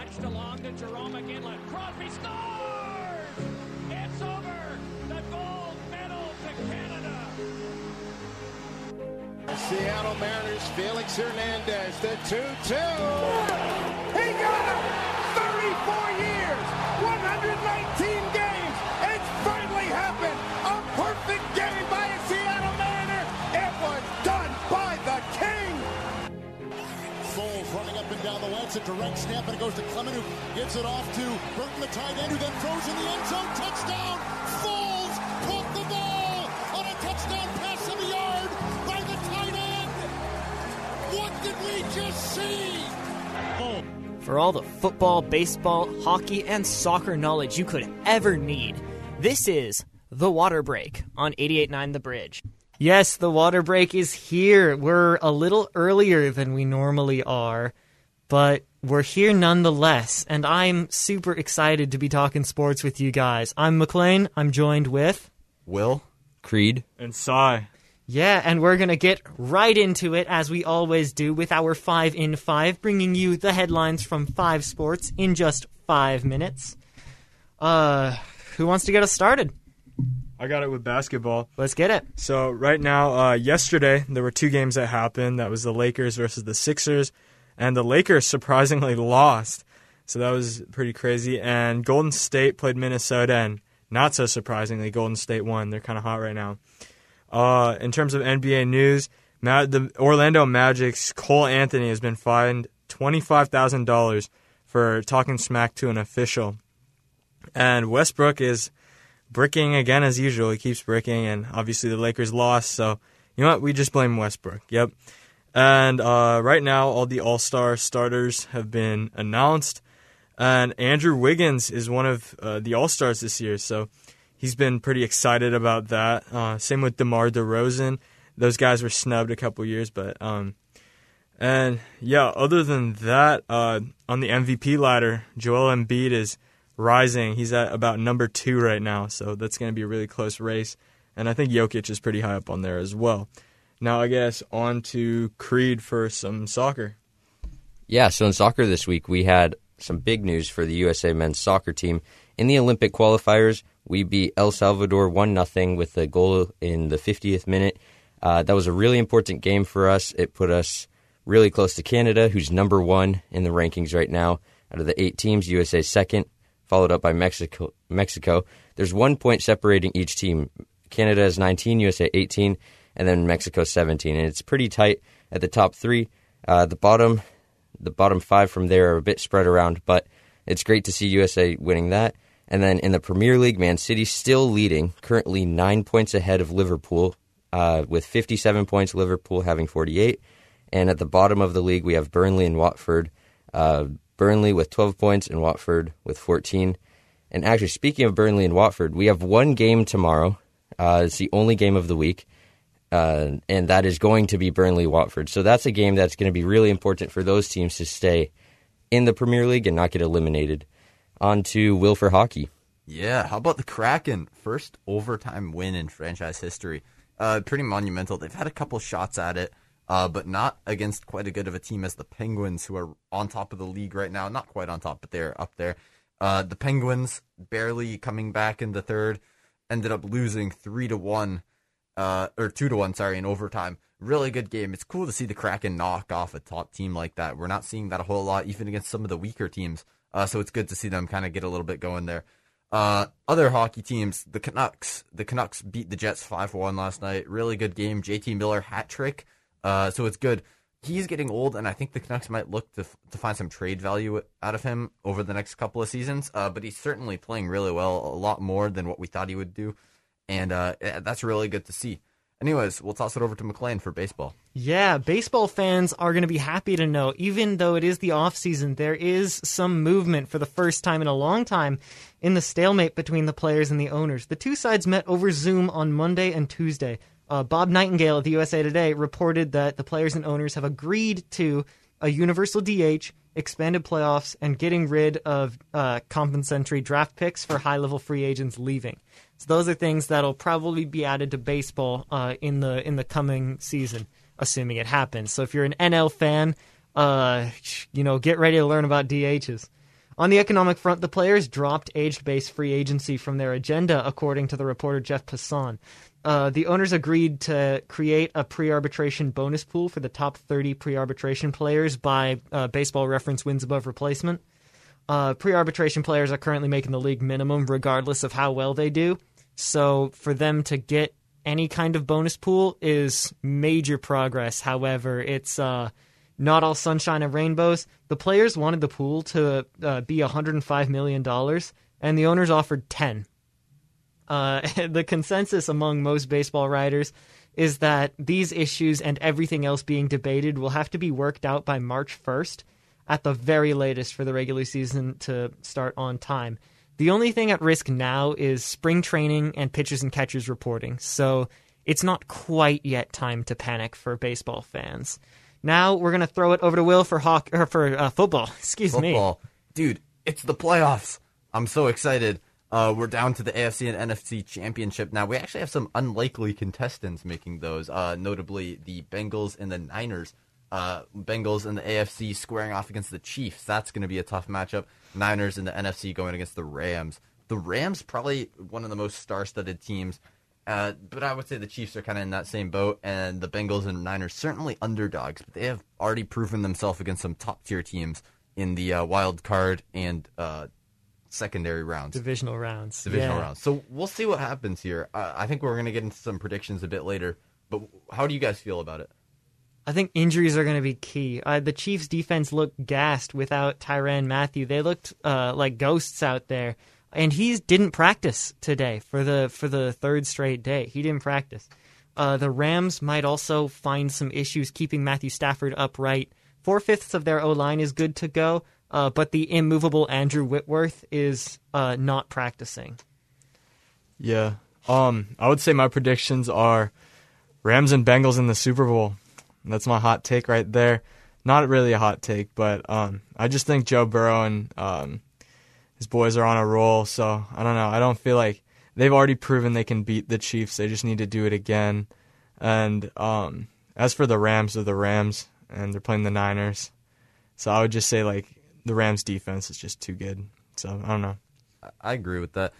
Punched along to Jarome Iginla. Crosby scores! It's over! The gold medal to Canada! Seattle Mariners, Felix Hernandez, the 2 2. He got him! 34 years, 119 It's a direct snap, and it goes to Clement, who gives it off to Burton, the tight end, who then throws in the end zone. Touchdown! Foles caught the ball on a touchdown pass in the yard by the tight end. What did we just see? For all the football, baseball, hockey, and soccer knowledge you could ever need, this is The Water Break on 88.9 The Bridge. Yes, The Water Break is here. We're a little earlier than we normally are, but we're here nonetheless, and I'm super excited to be talking sports with you guys. I'm McLean. I'm joined with. Will, Creed, and Psy. Yeah, and we're going to get right into it as we always do with our 5 in 5, bringing you the headlines from 5 sports in just 5 minutes. Uh, who wants to get us started? I got it with basketball. Let's get it. So right now, uh, yesterday there were two games that happened. That was the Lakers versus the Sixers, and the Lakers surprisingly lost. So that was pretty crazy. And Golden State played Minnesota, and not so surprisingly, Golden State won. They're kind of hot right now. Uh, in terms of NBA news, the Orlando Magic's Cole Anthony has been fined twenty five thousand dollars for talking smack to an official, and Westbrook is bricking again as usual. He keeps bricking, and obviously the Lakers lost. So you know what? We just blame Westbrook. Yep. And uh, right now, all the All Star starters have been announced, and Andrew Wiggins is one of uh, the All Stars this year. So he's been pretty excited about that. Uh, same with DeMar DeRozan. Those guys were snubbed a couple years, but um, and yeah. Other than that, uh, on the MVP ladder, Joel Embiid is rising. He's at about number two right now, so that's going to be a really close race. And I think Jokic is pretty high up on there as well. Now, I guess on to Creed for some soccer. Yeah, so in soccer this week, we had some big news for the USA men's soccer team. In the Olympic qualifiers, we beat El Salvador 1 0 with a goal in the 50th minute. Uh, that was a really important game for us. It put us really close to Canada, who's number one in the rankings right now. Out of the eight teams, USA second, followed up by Mexico. Mexico. There's one point separating each team. Canada is 19, USA 18, and then Mexico 17. And it's pretty tight at the top three. Uh, the bottom, the bottom five from there are a bit spread around, but it's great to see USA winning that. And then in the Premier League, Man City still leading, currently nine points ahead of Liverpool, uh, with 57 points. Liverpool having 48. And at the bottom of the league, we have Burnley and Watford. Uh, Burnley with 12 points and Watford with 14. And actually, speaking of Burnley and Watford, we have one game tomorrow. Uh, it's the only game of the week. Uh, and that is going to be Burnley Watford. So that's a game that's going to be really important for those teams to stay in the Premier League and not get eliminated. On to Will hockey. Yeah, how about the Kraken? First overtime win in franchise history. Uh, pretty monumental. They've had a couple shots at it, uh, but not against quite a good of a team as the Penguins, who are on top of the league right now. Not quite on top, but they're up there. Uh, the Penguins barely coming back in the third, ended up losing three to one, uh, or two to one, sorry, in overtime. Really good game. It's cool to see the Kraken knock off a top team like that. We're not seeing that a whole lot, even against some of the weaker teams. Uh, so it's good to see them kind of get a little bit going there. Uh, other hockey teams, the Canucks. The Canucks beat the Jets 5 1 last night. Really good game. JT Miller hat trick. Uh, so it's good. He's getting old, and I think the Canucks might look to to find some trade value out of him over the next couple of seasons. Uh, but he's certainly playing really well, a lot more than what we thought he would do, and uh, that's really good to see. Anyways, we'll toss it over to McLean for baseball. Yeah, baseball fans are going to be happy to know, even though it is the off season, there is some movement for the first time in a long time in the stalemate between the players and the owners. The two sides met over Zoom on Monday and Tuesday. Uh, Bob Nightingale of the USA Today reported that the players and owners have agreed to a universal DH, expanded playoffs, and getting rid of uh, compensatory draft picks for high level free agents leaving. So those are things that'll probably be added to baseball uh, in the in the coming season, assuming it happens. So if you're an NL fan, uh, you know, get ready to learn about DHs. On the economic front, the players dropped age-based free agency from their agenda, according to the reporter Jeff Passan. Uh, the owners agreed to create a pre-arbitration bonus pool for the top 30 pre-arbitration players by uh, Baseball Reference wins above replacement. Uh, pre-arbitration players are currently making the league minimum, regardless of how well they do. So for them to get any kind of bonus pool is major progress. However, it's uh, not all sunshine and rainbows. The players wanted the pool to uh, be 105 million dollars, and the owners offered 10. Uh, the consensus among most baseball writers is that these issues and everything else being debated will have to be worked out by March 1st at the very latest for the regular season to start on time. The only thing at risk now is spring training and pitchers and catchers reporting, so it's not quite yet time to panic for baseball fans. Now we're gonna throw it over to Will for hawk or for uh, football. Excuse me. Dude, it's the playoffs. I'm so excited. Uh, we're down to the AFC and NFC championship now. We actually have some unlikely contestants making those, uh, notably the Bengals and the Niners. Uh, Bengals and the AFC squaring off against the Chiefs. That's going to be a tough matchup. Niners in the NFC going against the Rams. The Rams probably one of the most star-studded teams, uh, but I would say the Chiefs are kind of in that same boat, and the Bengals and Niners certainly underdogs, but they have already proven themselves against some top-tier teams in the uh, wild card and uh, secondary rounds, Divisional rounds. divisional Yeah. rounds. So we'll see what happens here. I think we're going to get into some predictions a bit later. But how do you guys feel about it? I think injuries are going to be key. Uh, the Chiefs' defense looked gassed without Tyrann Mathieu. They looked uh, like ghosts out there, and he didn't practice today for the for the third straight day. He didn't practice. Uh, the Rams might also find some issues keeping Matthew Stafford upright. Four fifths of their O line is good to go, uh, but the immovable Andrew Whitworth is uh, not practicing. Yeah. Um, I would say my predictions are Rams and Bengals in the Super Bowl. That's my hot take right there. Not really a hot take, but um, I just think Joe Burrow and um, his boys are on a roll. So I don't know. I don't feel like they've already proven they can beat the Chiefs. They just need to do it again. And um, as for the Rams, are the Rams, and they're playing the Niners. So I would just say like the Rams defense is just too good. So I don't know. I agree with that.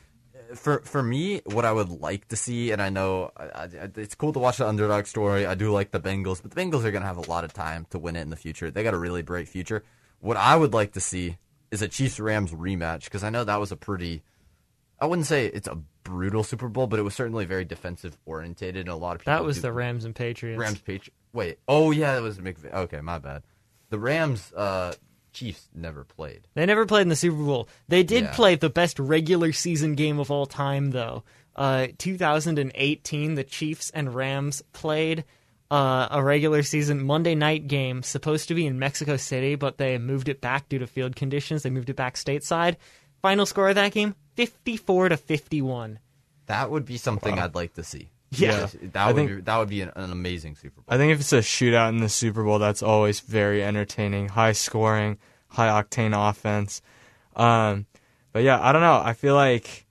For for me, what I would like to see, and I know I, I, it's cool to watch the underdog story. I do like the Bengals, but the Bengals are going to have a lot of time to win it in the future. They got a really bright future. What I would like to see is a Chiefs Rams rematch because I know that was a pretty. I wouldn't say it's a brutal Super Bowl, but it was certainly very defensive orientated, and a lot of people. That was do- the Rams and Patriots. Rams Patri Wait, oh yeah, that was McVay. Okay, my bad. The Rams uh, Chiefs never played. They never played in the Super Bowl. They did Yeah. play the best regular season game of all time, though. Uh, 2018, the Chiefs and Rams played uh, a regular season Monday night game, supposed to be in Mexico City, but they moved it back due to field conditions. They moved it back stateside. Final score of that game: 54 to 51. That would be something I'd like to see. Yeah. that I would think- be, that would be an, an amazing Super Bowl. I think if it's a shootout in the Super Bowl, that's always very entertaining, high scoring, high octane offense. Um, but yeah, I don't know. I feel like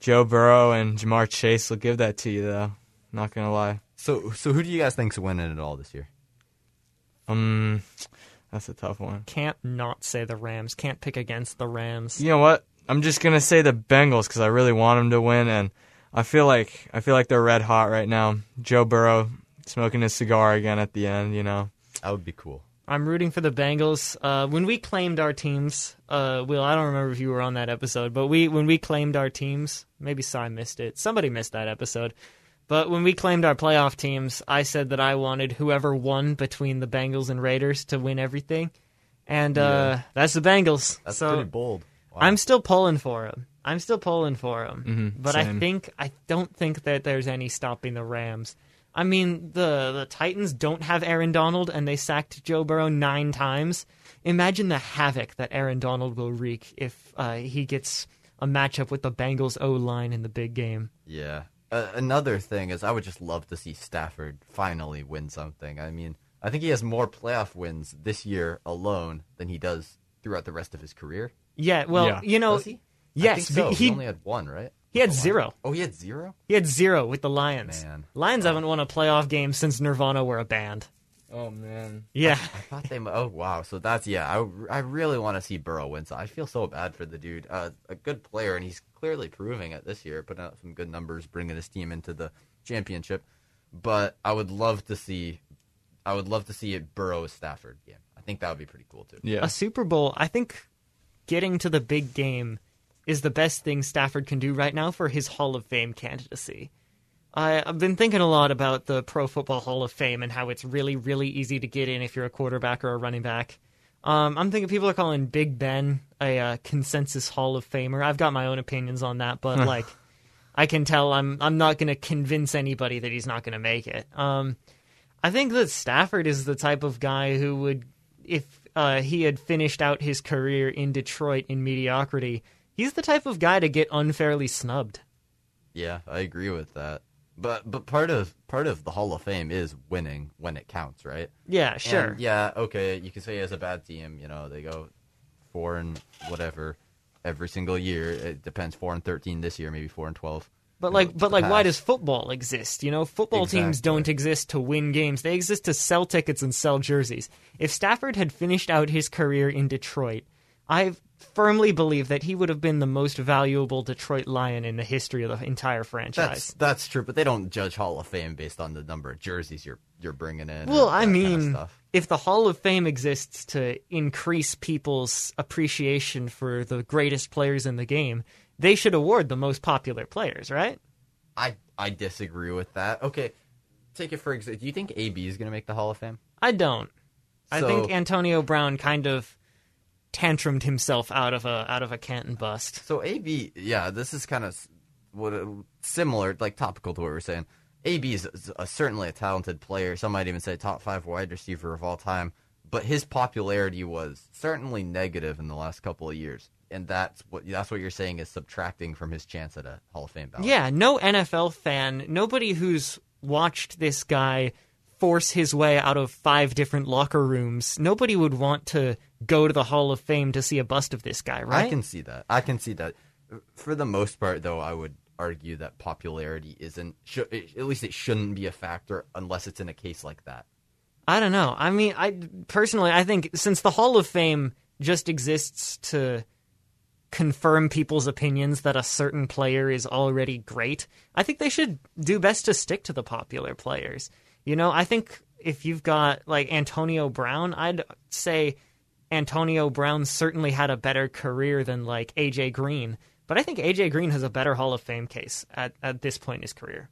Joe Burrow and Ja'Marr Chase will give that to you, though. Not gonna lie. So, so who do you guys think's winning it all this year? Um, that's a tough one. Can't not say the Rams. Can't pick against the Rams. You know what? I'm just gonna say the Bengals because I really want them to win, and I feel like I feel like they're red hot right now. Joe Burrow smoking his cigar again at the end. You know. That would be cool. I'm rooting for the Bengals. Uh, when we claimed our teams, uh, Will, I don't remember if you were on that episode, but we when we claimed our teams, maybe Cy missed it. Somebody missed that episode. But when we claimed our playoff teams, I said that I wanted whoever won between the Bengals and Raiders to win everything, and uh, that's the Bengals. That's so pretty bold. Wow. I'm still pulling for him. I'm still pulling for him. Mhm, but I think I don't think that there's any stopping the Rams. I mean, the the Titans don't have Aaron Donald, and they sacked Joe Burrow nine times. Imagine the havoc that Aaron Donald will wreak if uh, he gets a matchup with the Bengals O line in the big game. Yeah. Uh, another thing is, I would just love to see Stafford finally win something. I mean, I think he has more playoff wins this year alone than he does throughout the rest of his career. Yeah, well, Yeah. you know, Does he? Yes, I think so. he he only had one, right? he had With the zero. Oh, he had zero. He had zero with the Lions. Man. Lions haven't won a playoff game since Nirvana were a band. Oh man. Yeah. I thought they. mi- Oh wow! So that's yeah. I, I really want to see Burrow win. So I feel so bad for the dude. Uh, a good player, and he's clearly proving it this year. Putting out some good numbers, bringing his team into the championship. But I would love to see. I would love to see a Burrow Stafford game. I think that would be pretty cool too. Yeah. a Super Bowl, I think getting to the big game is the best thing Stafford can do right now for his Hall of Fame candidacy. I, I've been thinking a lot about the Pro Football Hall of Fame and how it's really, really easy to get in if you're a quarterback or a running back. Um, I'm thinking people are calling Big Ben a uh, consensus Hall of Famer. I've got my own opinions on that, but like, I can tell I'm I'm not going to convince anybody that he's not going to make it. Um, I think that Stafford is the type of guy who would, if uh, he had finished out his career in Detroit in mediocrity, he's the type of guy to get unfairly snubbed. Yeah, I agree with that. But but part of part of the Hall of Fame is winning when it counts, right? Yeah, sure. And, yeah, okay. You can say he has a bad team. You know, they go four and whatever every single year. It depends. Four and thirteen this year, maybe four and twelve. But like, but like, why does football exist? You know, football teams don't exist to win games. They exist to sell tickets and sell jerseys. If Stafford had finished out his career in Detroit, I firmly believe that he would have been the most valuable Detroit Lion in the history of the entire franchise. That's that's true, but they don't judge Hall of Fame based on the number of jerseys you're you're bringing in. Well, I that kind of mean, if the Hall of Fame exists to increase people's appreciation for the greatest players in the game, they should award the most popular players, right? I I disagree with that. Okay, take it for example. Do you think AB is going to make the Hall of Fame? I don't. I think Antonio Brown kind of tantrumed himself out of a out of a Canton bust. So AB, yeah, this is kind of what uh, similar, like topical to what we are saying. AB is a, uh, certainly a talented player. Some might even say top five wide receiver of all time. But his popularity was certainly negative in the last couple of years, and that's what that's what you're saying is subtracting from his chance at a Hall of Fame ballot. Yeah, no NFL fan, nobody who's watched this guy force his way out of five different locker rooms, nobody would want to go to the Hall of Fame to see a bust of this guy, right? I can see that. I can see that. For the most part, though, I would argue that popularity isn't. Sh- at least it shouldn't be a factor unless it's in a case like that. I don't know. I mean, I personally, I think since the Hall of Fame just exists to confirm people's opinions that a certain player is already great, I think they should do best to stick to the popular players. You know, I think if you've got like Antonio Brown, I'd say Antonio Brown certainly had a better career than like AJ Green, but I think AJ Green has a better Hall of Fame case at, at this point in his career.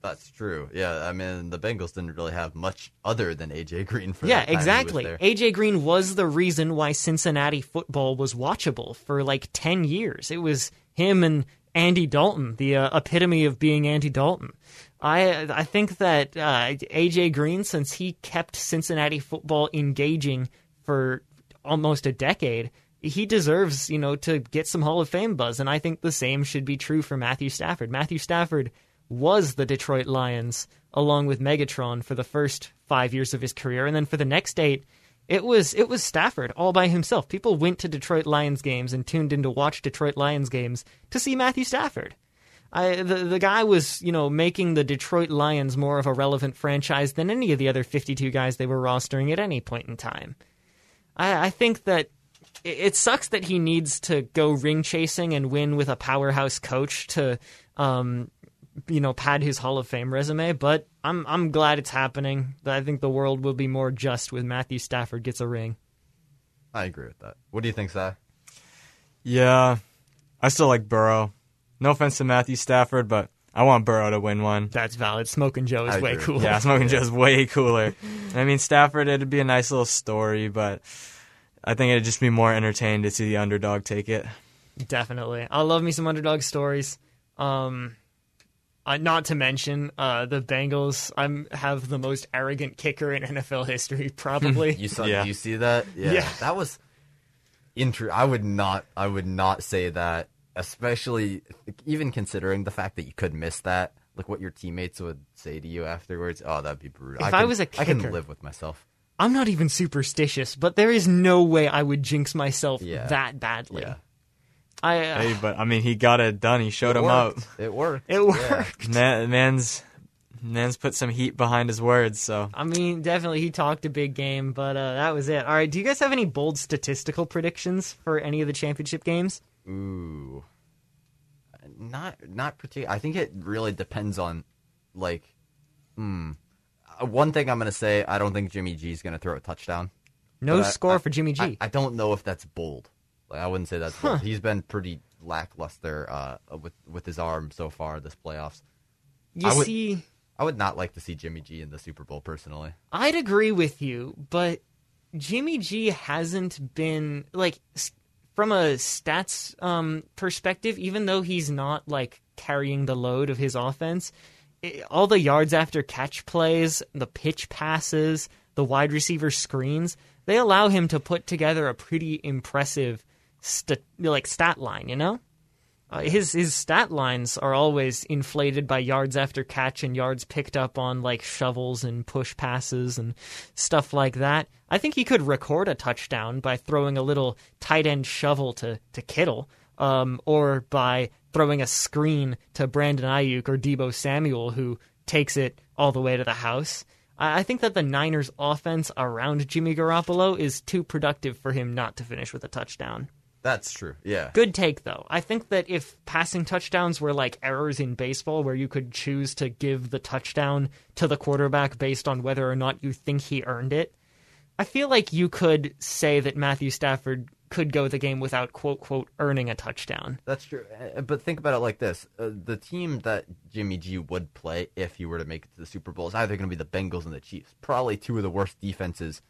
That's true. Yeah, I mean the Bengals didn't really have much other than AJ Green for Yeah, exactly. AJ Green was the reason why Cincinnati football was watchable for like 10 years. It was him and Andy Dalton, the uh, epitome of being Andy Dalton. I I think that uh, AJ Green since he kept Cincinnati football engaging for almost a decade, he deserves, you know, to get some Hall of Fame buzz and I think the same should be true for Matthew Stafford. Matthew Stafford was the Detroit Lions along with Megatron for the first five years of his career, and then for the next eight, it was it was Stafford all by himself. People went to Detroit Lions games and tuned in to watch Detroit Lions games to see Matthew Stafford. I, the the guy was you know making the Detroit Lions more of a relevant franchise than any of the other 52 guys they were rostering at any point in time. I, I think that it, it sucks that he needs to go ring chasing and win with a powerhouse coach to um, you know pad his Hall of Fame resume, but I'm I'm glad it's happening. I think the world will be more just when Matthew Stafford gets a ring. I agree with that. What do you think, Si? Yeah, I still like Burrow. No offense to Matthew Stafford, but I want Burrow to win one. That's valid. Smoking Joe is I way agree. cool. Yeah, Smoking Joe's way cooler. I mean, Stafford, it'd be a nice little story, but I think it'd just be more entertaining to see the underdog take it. Definitely. I love me some underdog stories. Um, uh, not to mention uh, the Bengals. I'm have the most arrogant kicker in NFL history, probably. You saw? Yeah. You see that? Yeah, Yeah. that was inter. I would not. I would not say that, especially even considering the fact that you could miss that. Like what your teammates would say to you afterwards. Oh, that'd be brutal. If I, I can- was a I can live with myself. I'm not even superstitious, but there is no way I would jinx myself Yeah. that badly. Yeah, I uh, Hey, but I mean, he got it done. He showed it him worked. up. It worked. it Yeah. worked. Man, man's Nance put some heat behind his words, so I mean, definitely he talked a big game, but uh, that was it. All right, do you guys have any bold statistical predictions for any of the championship games? Ooh, not not particular. I think it really depends on, like, hmm. Uh, One thing I'm gonna say, I don't think Jimmy G is gonna throw a touchdown. No But score I- for Jimmy G. I, I don't know if that's bold. Like I wouldn't say that's bold. He's been pretty lackluster uh, with with his arm so far this playoffs. you I would- see, I would not like to see Jimmy G in the Super Bowl personally. I'd agree with you, but Jimmy G hasn't been like from a stats um, perspective. Even though he's not like carrying the load of his offense, i all the yards after catch plays, the pitch passes, the wide receiver screens, they allow him to put together a pretty impressive st- like stat line. You know. Uh, his his stat lines are always inflated by yards after catch and yards picked up on like shovels and push passes and stuff like that. I think he could record a touchdown by throwing a little tight end shovel to to Kittle, um, or by throwing a screen to Brandon Aiyuk or Deebo Samuel, who takes it all the way to the house. I I think that the Niners' offense around Jimmy Garoppolo is too productive for him not to finish with a touchdown. That's true. Yeah. Good take, though. I think that if passing touchdowns were like errors in baseball, where you could choose to give the touchdown to the quarterback based on whether or not you think he earned it, I feel like you could say that Matthew Stafford could go the game without quote quote earning a touchdown. That's true. But think about it like this: uh, the team that Jimmy G would play if he were to make it to the Super Bowl is either going to be the Bengals and the Chiefs, probably two of the worst defenses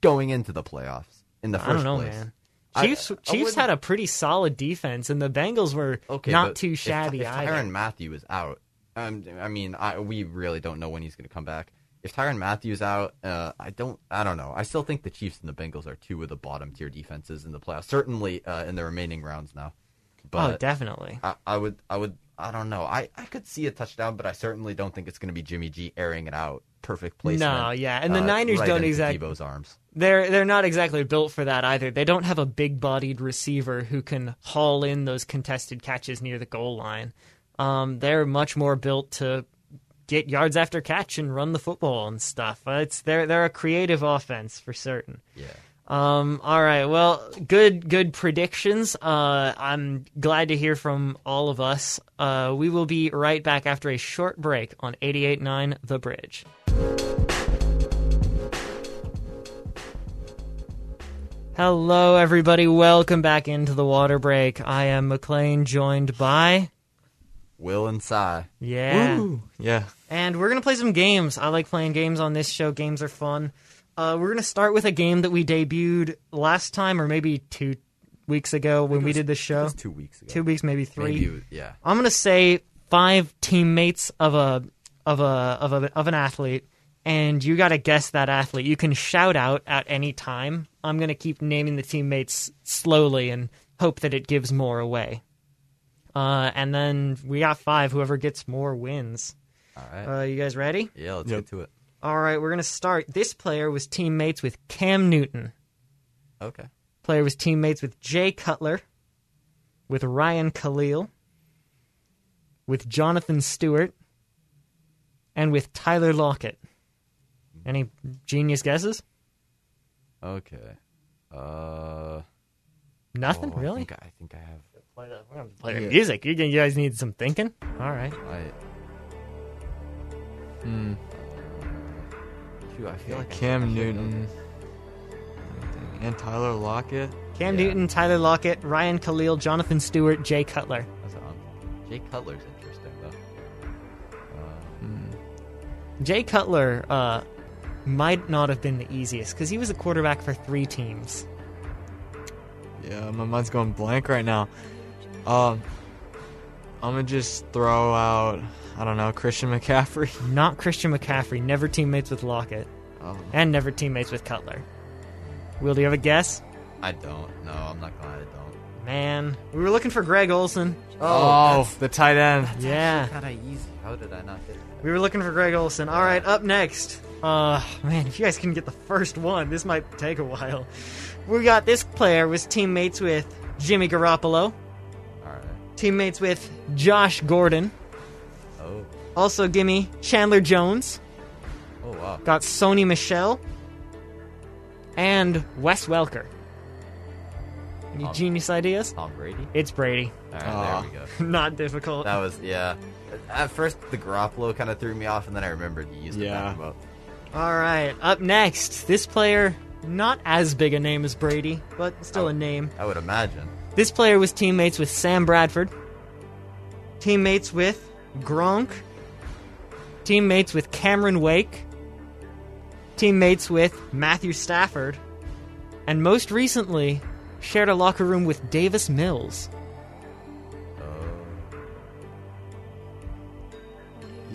going into the playoffs in the first know, place. man. I- Chiefs I Chiefs wouldn't- had a pretty solid defense, and the Bengals were Okay, not too if- shabby if, either. Tyrann Mathieu is out, um, I mean, I, we really don't know when he's going to come back. If Tyrann Mathieu's out, uh, I don't, I don't know. I still think the Chiefs and the Bengals are two of the bottom tier defenses in the playoffs. Certainly uh, in the remaining rounds now. oh, definitely. I, I would, I would, I don't know. I, I could see a touchdown, but I certainly don't think it's going to be Jimmy G airing it out. Perfect placement. No, yeah, and the uh, Niners right don't into exact- Deebo's arms. They're they're not exactly built for that either. They don't have a big-bodied receiver who can haul in those contested catches near the goal line. Um, they're much more built to get yards after catch and run the football and stuff. Uh, It's they're they're a creative offense for certain. Yeah. Um, all right. Well, good good predictions. Uh, I'm glad to hear from all of us. Uh, we will be right back after a short break on 88.9 The Bridge. Hello, everybody. Welcome back into the water break. I am McLean, joined by Will and Cy. yeah, Woo! yeah. and we're gonna play some games. I like playing games on this show. Games are fun. Uh, we're gonna start with a game that we debuted last time, or maybe two weeks ago when we did the That show. was two weeks ago. Two weeks, maybe three. Maybe, was- yeah. I'm gonna say five teammates of a of a of a of an athlete, and you gotta guess that athlete. You can shout out at any time. I'm gonna keep naming the teammates slowly and hope that it gives more away. Uh, and then we got five. Whoever gets more wins. All right. Uh, you guys ready? yeah, let's Yep. get to it. All right, we're gonna start. This player was teammates with Cam Newton. Okay. Player was teammates with Jay Cutler, with Ryan Kalil, with Jonathan Stewart, and with Tyler Lockett. Any genius guesses? Okay. Uh. Nothing, oh, I really. think I, I think I have. Play the, we're gonna play the music. You, you guys need some thinking. All right. I. Hmm. Shoot, I feel like I- I Cam Newton and Tyler Lockett. Cam Yeah. Newton, Tyler Lockett, Ryan Kalil, Jonathan Stewart, Jay Cutler. That's on. Jay Cutler's interesting though. Jay Cutler uh, might not have been the easiest because he was a quarterback for three teams. Yeah, my mind's going blank right now. Um, I'm gonna just throw out. I don't know Christian McCaffrey. Not Christian McCaffrey, never teammates with Lockett, Oh, and never teammates with Cutler. Will, do you have a guess? I don't. No, I'm not glad I don't. Man, we were looking for Greg Olsen. oh, the tight end. Yeah, Kind of easy. How did I not get it? we were looking for Greg Olsen. All right, up next. Uh, man, if you guys can get the first one, this might take a while. We got this player was teammates with Jimmy Garoppolo, All right. teammates with Josh Gordon, Oh. Also, gimme Chandler Jones. Oh wow. Got Sony Michel. And Wes Welker. Any Um, genius ideas? Tom Brady. It's Brady. All right, Aw. there we go. Not difficult. That was yeah. At first, the Garoppolo kind of threw me off, and then I remembered you used Yeah. to back him up. All right, up next, this player, not as big a name as Brady, but still a name. I would imagine. This player was teammates with Sam Bradford, teammates with Gronk, teammates with Cameron Wake, teammates with Matthew Stafford, and most recently shared a locker room with Davis Mills. Uh,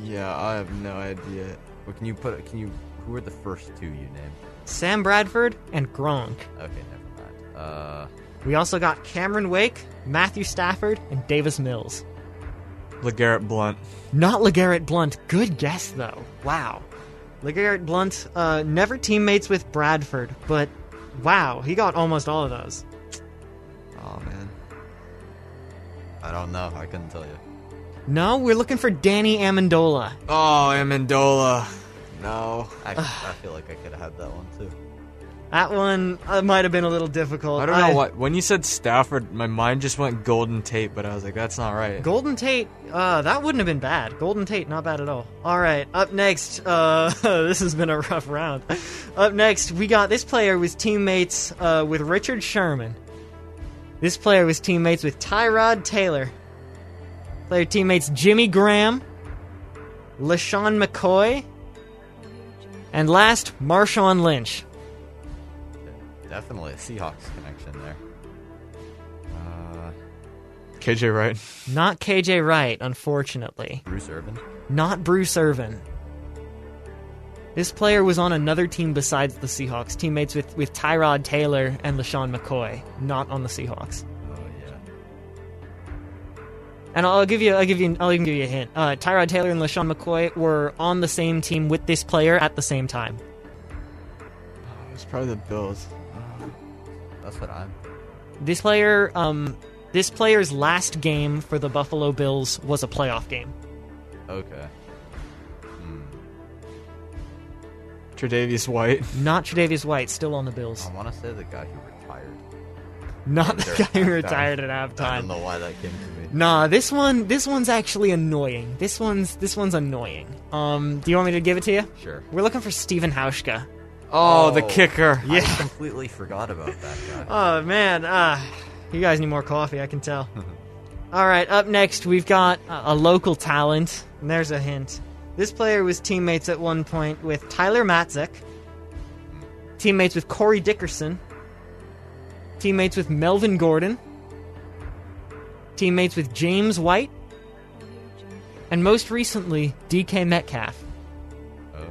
yeah, I have no idea. Well, can you put? Can you? Who were the first two you named? Sam Bradford and Gronk. Okay, never mind. Uh, We also got Cameron Wake, Matthew Stafford, and Davis Mills. LeGarrette Blunt. Not LeGarrette Blunt. Good guess, though. Wow. LeGarrette Blunt, uh, never teammates with Bradford, but wow, he got almost all of those. Oh man. I don't know. I couldn't tell you. No, we're looking for Danny Amendola. Oh, Amendola. No. I, I feel like I could have had that one too. That one uh, might have been a little difficult. I don't know what. When you said Stafford, my mind just went Golden Tate, but I was like, that's not right. Golden Tate, uh, that wouldn't have been bad. Golden Tate, not bad at all. All right, up next, uh, this has been a rough round. Up next, we got this player was teammates uh, with Richard Sherman. This player was teammates with Tyrod Taylor. Player teammates Jimmy Graham, LeSean McCoy, and last, Marshawn Lynch. Definitely a Seahawks connection there. Uh, KJ Wright. Not KJ Wright, unfortunately. Bruce Irvin. not Bruce Irvin. This player was on another team besides the Seahawks, teammates with, with Tyrod Taylor and LeSean McCoy, not on the Seahawks. And I'll give you, I'll give you, I'll even give you a hint. Uh, Tyrod Taylor and LeSean McCoy were on the same team with this player at the same time. It's probably the Bills. That's what I'm. This player, um, this player's last game for the Buffalo Bills was a playoff game. Okay. Tre'Davious White. Not Tre'Davious White, still on the Bills. I want to say the guy who. Not the guy who halftime. retired at halftime. I don't know why that came to me. Nah, this one this one's actually annoying. This one's this one's annoying. Um, do you want me to give it to you? Sure. We're looking for Steven Hauschka. Oh, the Oh. kicker. I completely forgot about that guy. Oh man, ah, you guys need more coffee. I can tell. All right, up next we've got a, a local talent. And there's a hint. This player was teammates at one point with Tyler Matzek. Teammates with Corey Dickerson. Teammates with Melvin Gordon. Teammates with James White. And most recently, DK Metcalf. Oh.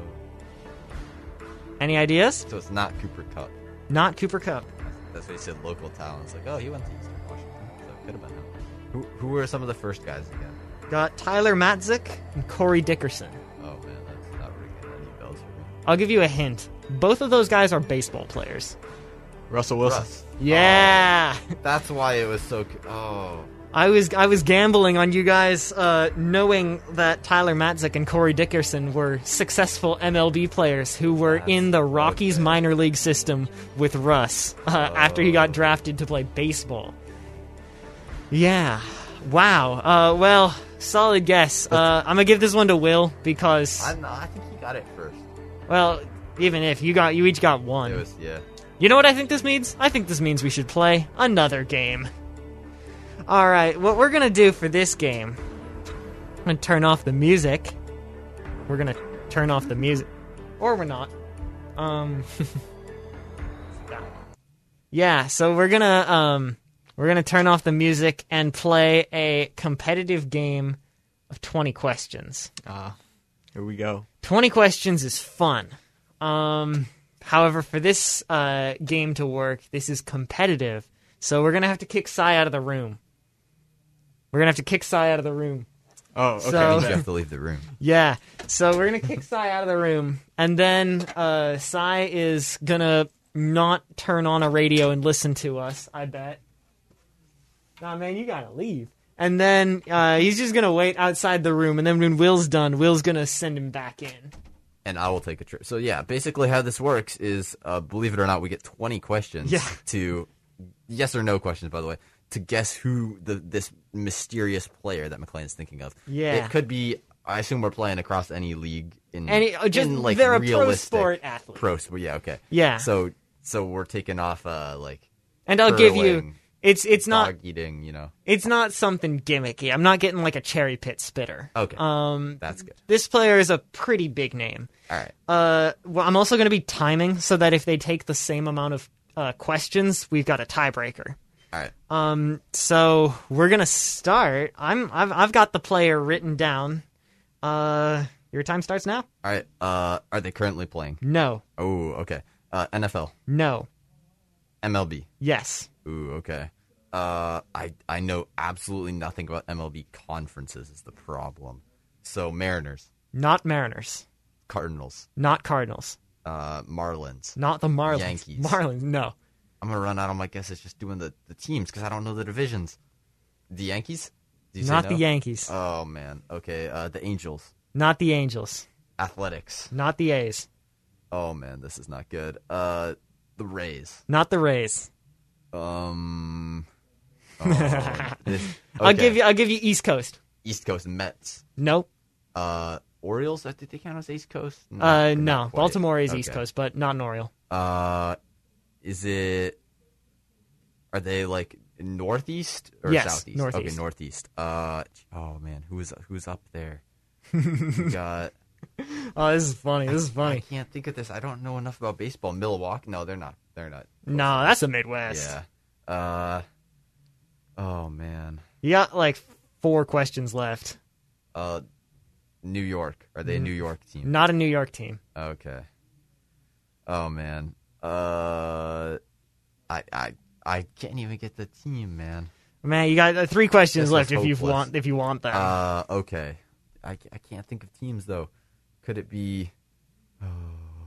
Any ideas? So it's not Cooper Kupp. Not Cooper Kupp. That's what he said. Local talent. It's like, oh, he went to Eastern Washington, so it could have been him. Who, who were some of the first guys again? Got Tyler Matzek and Corey Dickerson. Oh man, that's not ringing any bells for me. I'll give you a hint. Both of those guys are baseball players. Russell Wilson. Russ. Yeah. That's why it was so. c- Oh. I was I was gambling on you guys uh, knowing that Tyler Matzek and Corey Dickerson were successful MLB players who were That's in the Rockies okay. minor league system with Russ uh, after he got drafted to play baseball. Yeah. Wow. Uh, well, solid guess. Uh, I'm gonna give this one to Will because, I'm not, I think he got it first. well, even if you got you each got one. It was yeah. You know what I think this means? I think this means we should play another game. Alright, what we're gonna do for this game, I'm gonna turn off the music. We're gonna turn off the music. Or we're not. Um. yeah, so we're gonna, um, we're gonna turn off the music and play a competitive game of 20 questions. Ah, here we go. 20 questions is fun. Um, however, for this uh, game to work, this is competitive. So we're going to have to kick Sai out of the room. We're going to have to kick Sai out of the room. Oh, okay. So- You have to leave the room. Yeah. So we're going to kick Sai out of the room. And then uh, Sai is going to not turn on a radio and listen to us, I bet. Nah, man, you got to leave. And then uh, he's just gonna wait outside the room, and then when Will's done, Will's gonna send him back in. And I will take a trip. So yeah, basically how this works is, uh, believe it or not, we get 20 questions Yeah. to yes or no questions, by the way, to guess who the this mysterious player that McLean is thinking of. Yeah. it could be. I assume we're playing across any league in Any- uh, just- in, like they're a pro sport athlete. Pro sport, yeah, okay, Yeah. So so we're taking off uh like And I'll give you it's it's not dog eating, you know. it's not something gimmicky. I'm not getting like a cherry pit spitter. Okay, Um, that's good. this player is a pretty big name. All right, Uh, well, I'm also going to be timing so that if they take the same amount of uh, questions, we've got a tiebreaker. all right. Um, so we're gonna start. I'm I've I've got the player written down. Uh, your time starts now. All right. Uh, are they currently playing? No, Oh, okay. Uh, NFL, no, MLB. yes, Ooh, okay. Uh, I I know absolutely nothing about MLB conferences. Is the problem? So Mariners, not Mariners, Cardinals, not Cardinals, uh, Marlins. not the Marlins. Yankees. Marlins, no. I'm gonna run out of my guesses just doing the, the teams because I don't know the divisions. The Yankees? Did you say Not no? the Yankees. Oh man. Okay. Uh, the Angels, not the Angels. Athletics. Not the A's. Oh man, this is not good. Uh, the Rays. Not the Rays. Um. Oh, this- I'll give you. I'll give you East Coast. East Coast Mets. Nope. Uh, Orioles. Did they count as East Coast? Uh, no. Baltimore is East Coast, but not an Oriole. Uh, is it? Are they like northeast or Yes, southeast? northeast. Okay, northeast. Uh, oh man, who's who's up there? we got. Oh, this is funny. This is funny. I can't think of this. I don't know enough about baseball. Milwaukee? No, they're not. They're not. No, that's the Midwest. Yeah. Uh. Oh man. You got like four questions left. Uh, New York. Are they a New York team? Not a New York team. Okay. Oh man. Uh, I I I can't even get the team, man. Man, you got uh, three questions This left if you hopeless. want. If you want them. Uh, okay. I, I can't think of teams though. Could it be?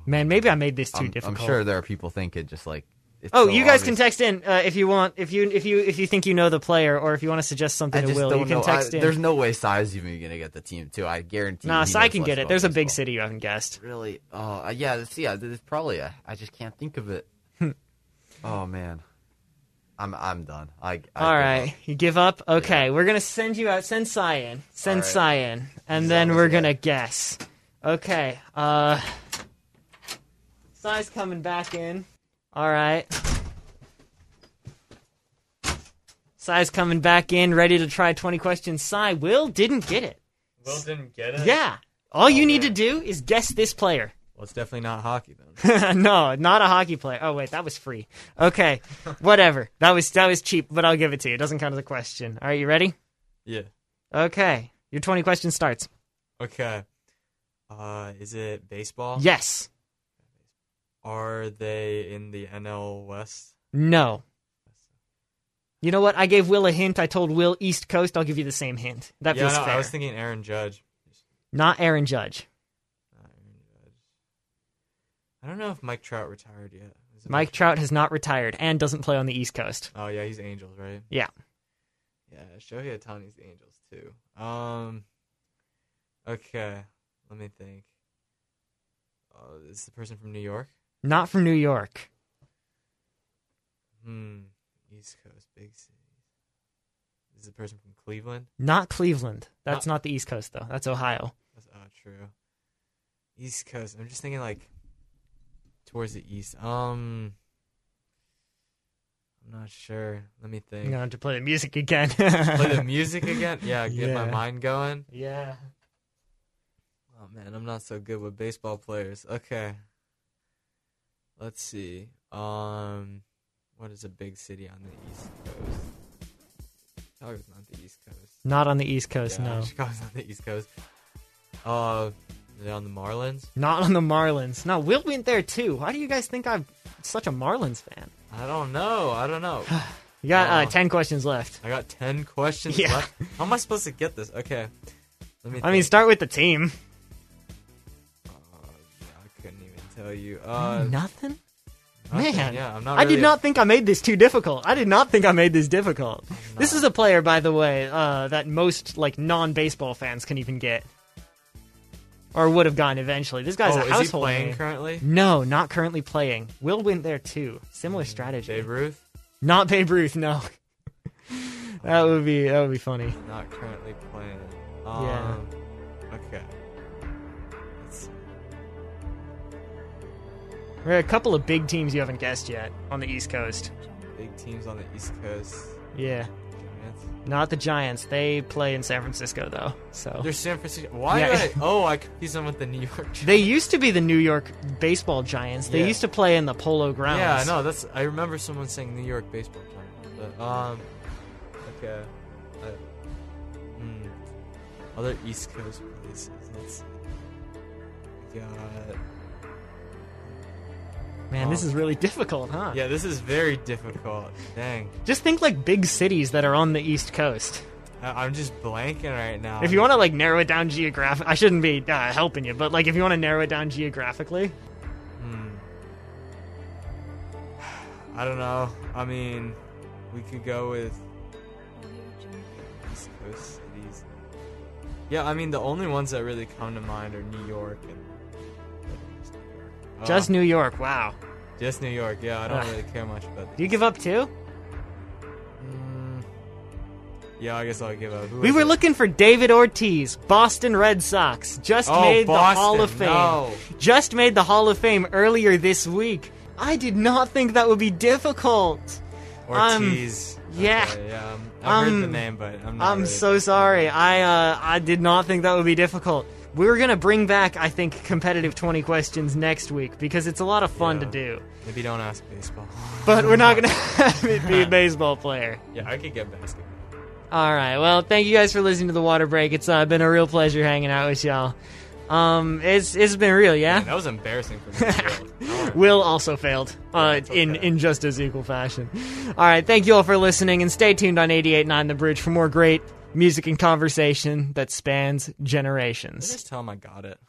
Man, maybe I made this too I'm, I'm difficult. sure there are people thinking just like. Oh, so you guys can text in uh, if you want. If you if you if you think you know the player, or if you want to suggest something to Will, you can know. text I, in. There's no way Sai's even gonna get the team too. I guarantee. nah, Sai can get it. There's a big city you haven't guessed. Really? Oh, uh, yeah. See, yeah, there's probably a. I just can't think of it. oh man, I'm I'm done. I, I All right, you give up. Okay, we're gonna send you out. Send Sai in. Send right. Sai in, and He's then we're gonna guess. Okay. Uh, Sai's coming back in. All right. Sai's coming back in, ready to try 20 questions. Sai, Will didn't get it. Will didn't get it. Yeah. All you need to do is guess this player. Well, it's definitely not hockey then. no, not a hockey player. Oh wait, that was free. Okay, whatever. That was that was cheap, but I'll give it to you. It doesn't count as a question. All right, you ready? yeah. Okay, your twenty question starts. Okay. Uh, is it baseball? Yes. Are they in the NL West? No. You know what? I gave Will a hint. I told Will East Coast. I'll give you the same hint. That yeah, feels no, fair. I was thinking Aaron Judge. Not Aaron Judge. Not Aaron Judge. I don't know if Mike Trout retired yet. It Mike Trout has not retired and doesn't play on the East Coast. Oh yeah, he's Angels, right? Yeah. Yeah, Shohei Ohtani's the Angels too. Um. Okay, let me think. Uh, is the person from New York? Not from New York. Hmm. East Coast, big cities. Is the person from Cleveland? Not Cleveland. That's Not- not the East Coast though. That's Ohio. That's oh true. East Coast. I'm just thinking like towards the east. Um. I'm not sure. Let me think. I'm gonna have to play the music again. Play the music again. Yeah, get my mind going. Yeah. Oh man, I'm not so good with baseball players. Okay. Let's see. Um what is a big city on the East Coast? Chicago's not the East Coast. Not on the East Coast. Yeah, no. Chicago's not the East Coast. Uh are they on the Marlins? Not on the Marlins. No, Will went there too. Why do you guys think I'm such a Marlins fan? I don't know. I don't know. You got uh, Uh, ten questions left. I got ten questions Yeah. left. How am I supposed to get this? Okay. Let me I mean, think. start with the team. Yeah, I couldn't even tell you. Uh Nothing. Okay, Man, yeah, I'm not I did a- not think I made this too difficult. I did not think I made this difficult. This is a player, by the way, uh, that most like non-baseball fans can even get, or would have gotten eventually. This guy's oh, a is he household playing name. currently? No, not currently playing. Will win there too. Similar strategy. Babe Ruth? Not Babe Ruth. No. that would be that would be funny. Not currently playing. Um, Yeah. There are a couple of big teams you haven't guessed yet on the East Coast. Big teams on the East Coast. Yeah, Giants. not the Giants. They play in San Francisco though. So They're San Francisco. Why Yeah. I? Oh, I confused them with the New York. Giants. They used to be the New York baseball giants. They Yeah. used to play in the Polo Grounds. Yeah, I know. That's. I remember someone saying New York baseball giant. But um, okay. I, hmm. Other East Coast places. Let's see. We got. Man, this Oh. is really difficult, huh? Yeah, this is very difficult. Dang. Just think like big cities that are on the East Coast. I'm just blanking right now. If you want to like narrow it down geographic, I shouldn't be uh, helping you, but like if you want to narrow it down geographically, Hmm. I don't know. I mean, we could go with East Coast cities. Yeah, I mean the only ones that really come to mind are New York and just New York. Wow. just New York. Yeah, I don't Ugh. really care much about. Do you give up too? Mm, yeah, I guess I'll give up. Who We were it? looking for David Ortiz, Boston Red Sox, just Oh, made the Hall of Fame. no. Just made the Hall of Fame earlier this week. I did not think that would be difficult. I'm- Ortiz. yeah. Okay, yeah. um, I've heard the Um, name, but I'm not. I'm really so sorry. I uh, I did not think that would be difficult. We're gonna bring back, I think, competitive 20 questions next week because it's a lot of fun to do. Maybe don't ask baseball. But we're not gonna have it be a baseball player. yeah, I could get basketball. All right. Well, thank you guys for listening to the Water Break. It's uh, been a real pleasure hanging out with y'all. Um, it's it's been real, yeah. Man, that was embarrassing for me. Will also failed uh, it's in in just as equal fashion. All right, thank you all for listening, and stay tuned on 88.9 The Bridge for more great music and conversation that spans generations. Just tell him I got it.